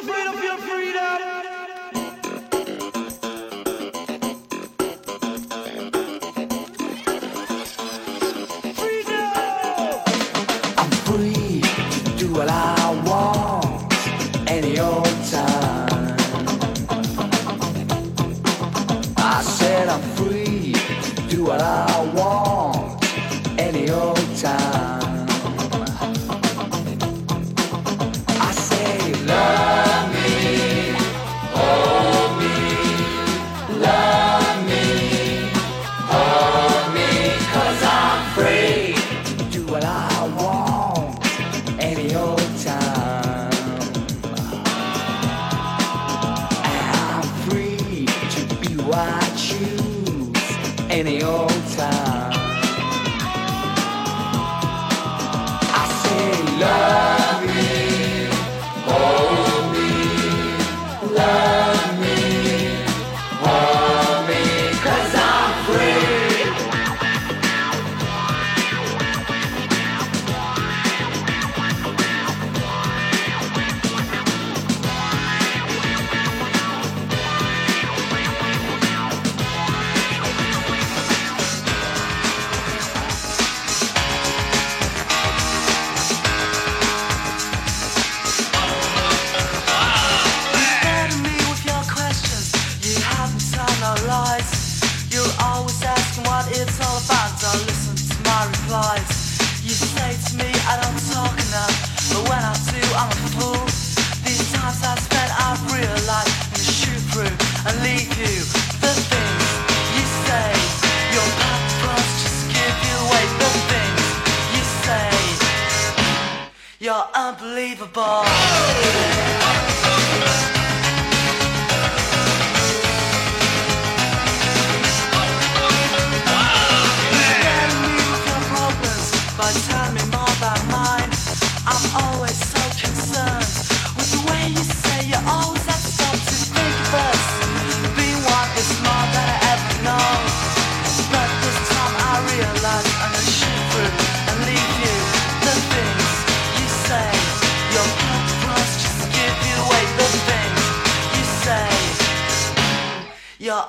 afraid of your freedom.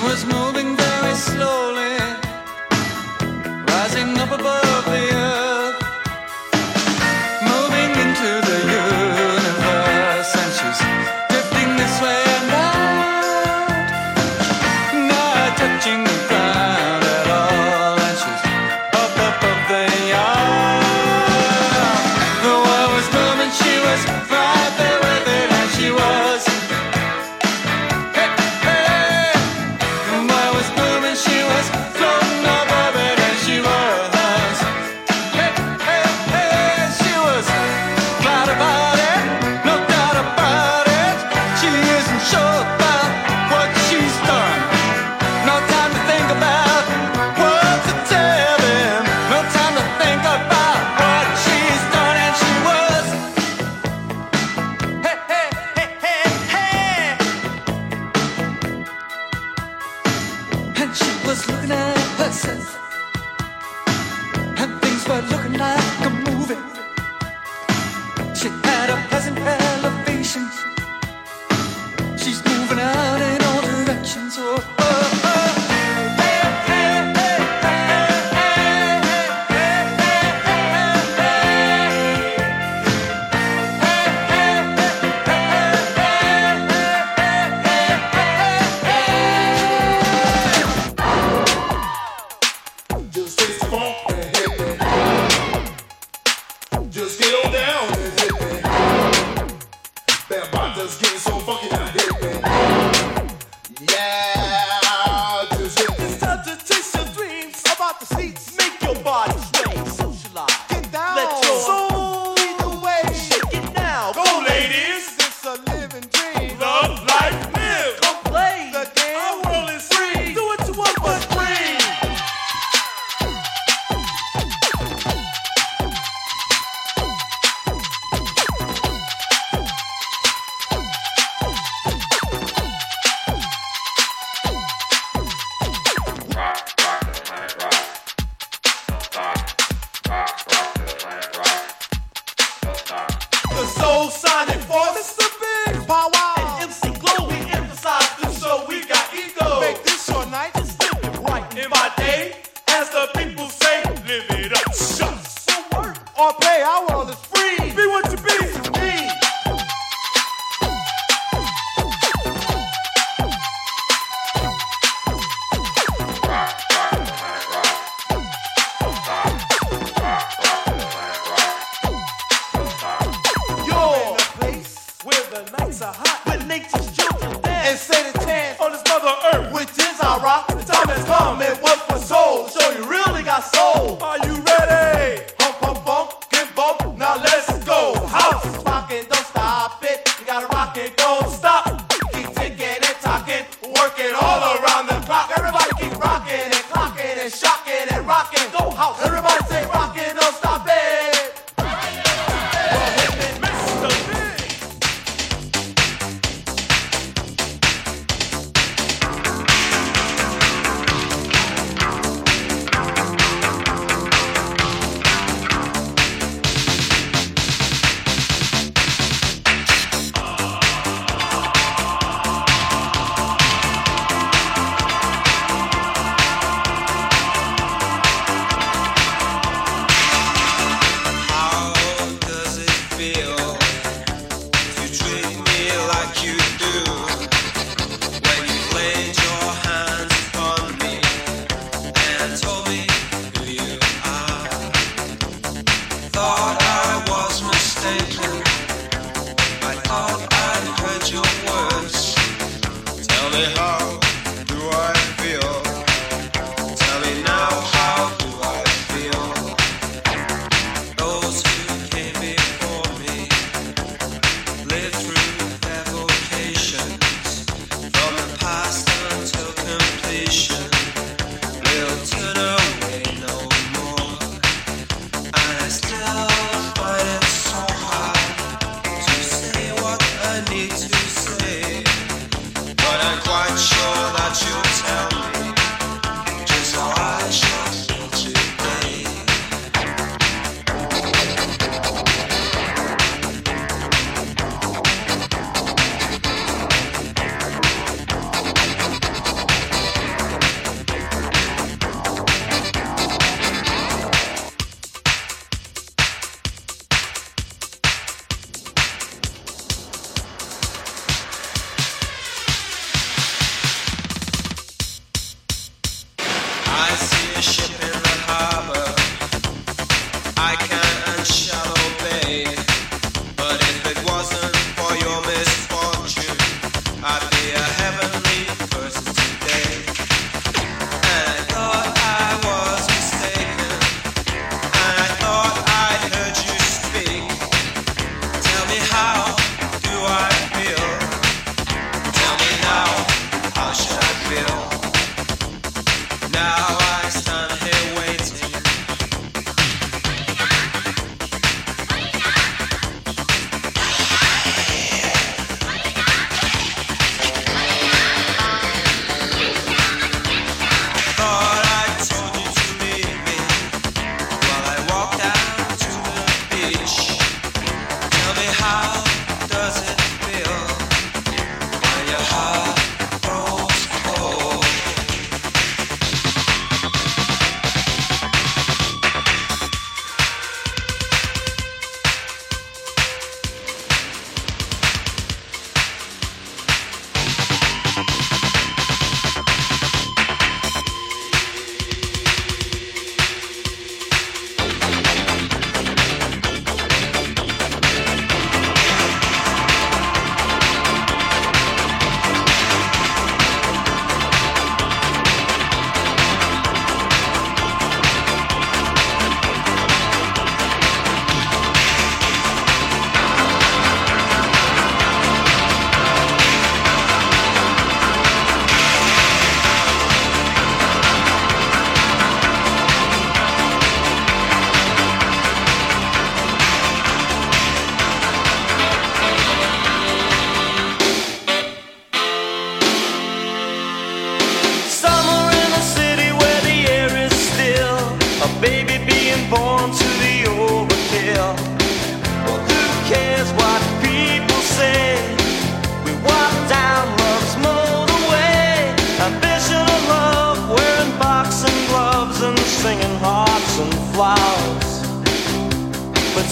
was moving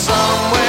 somewhere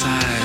devil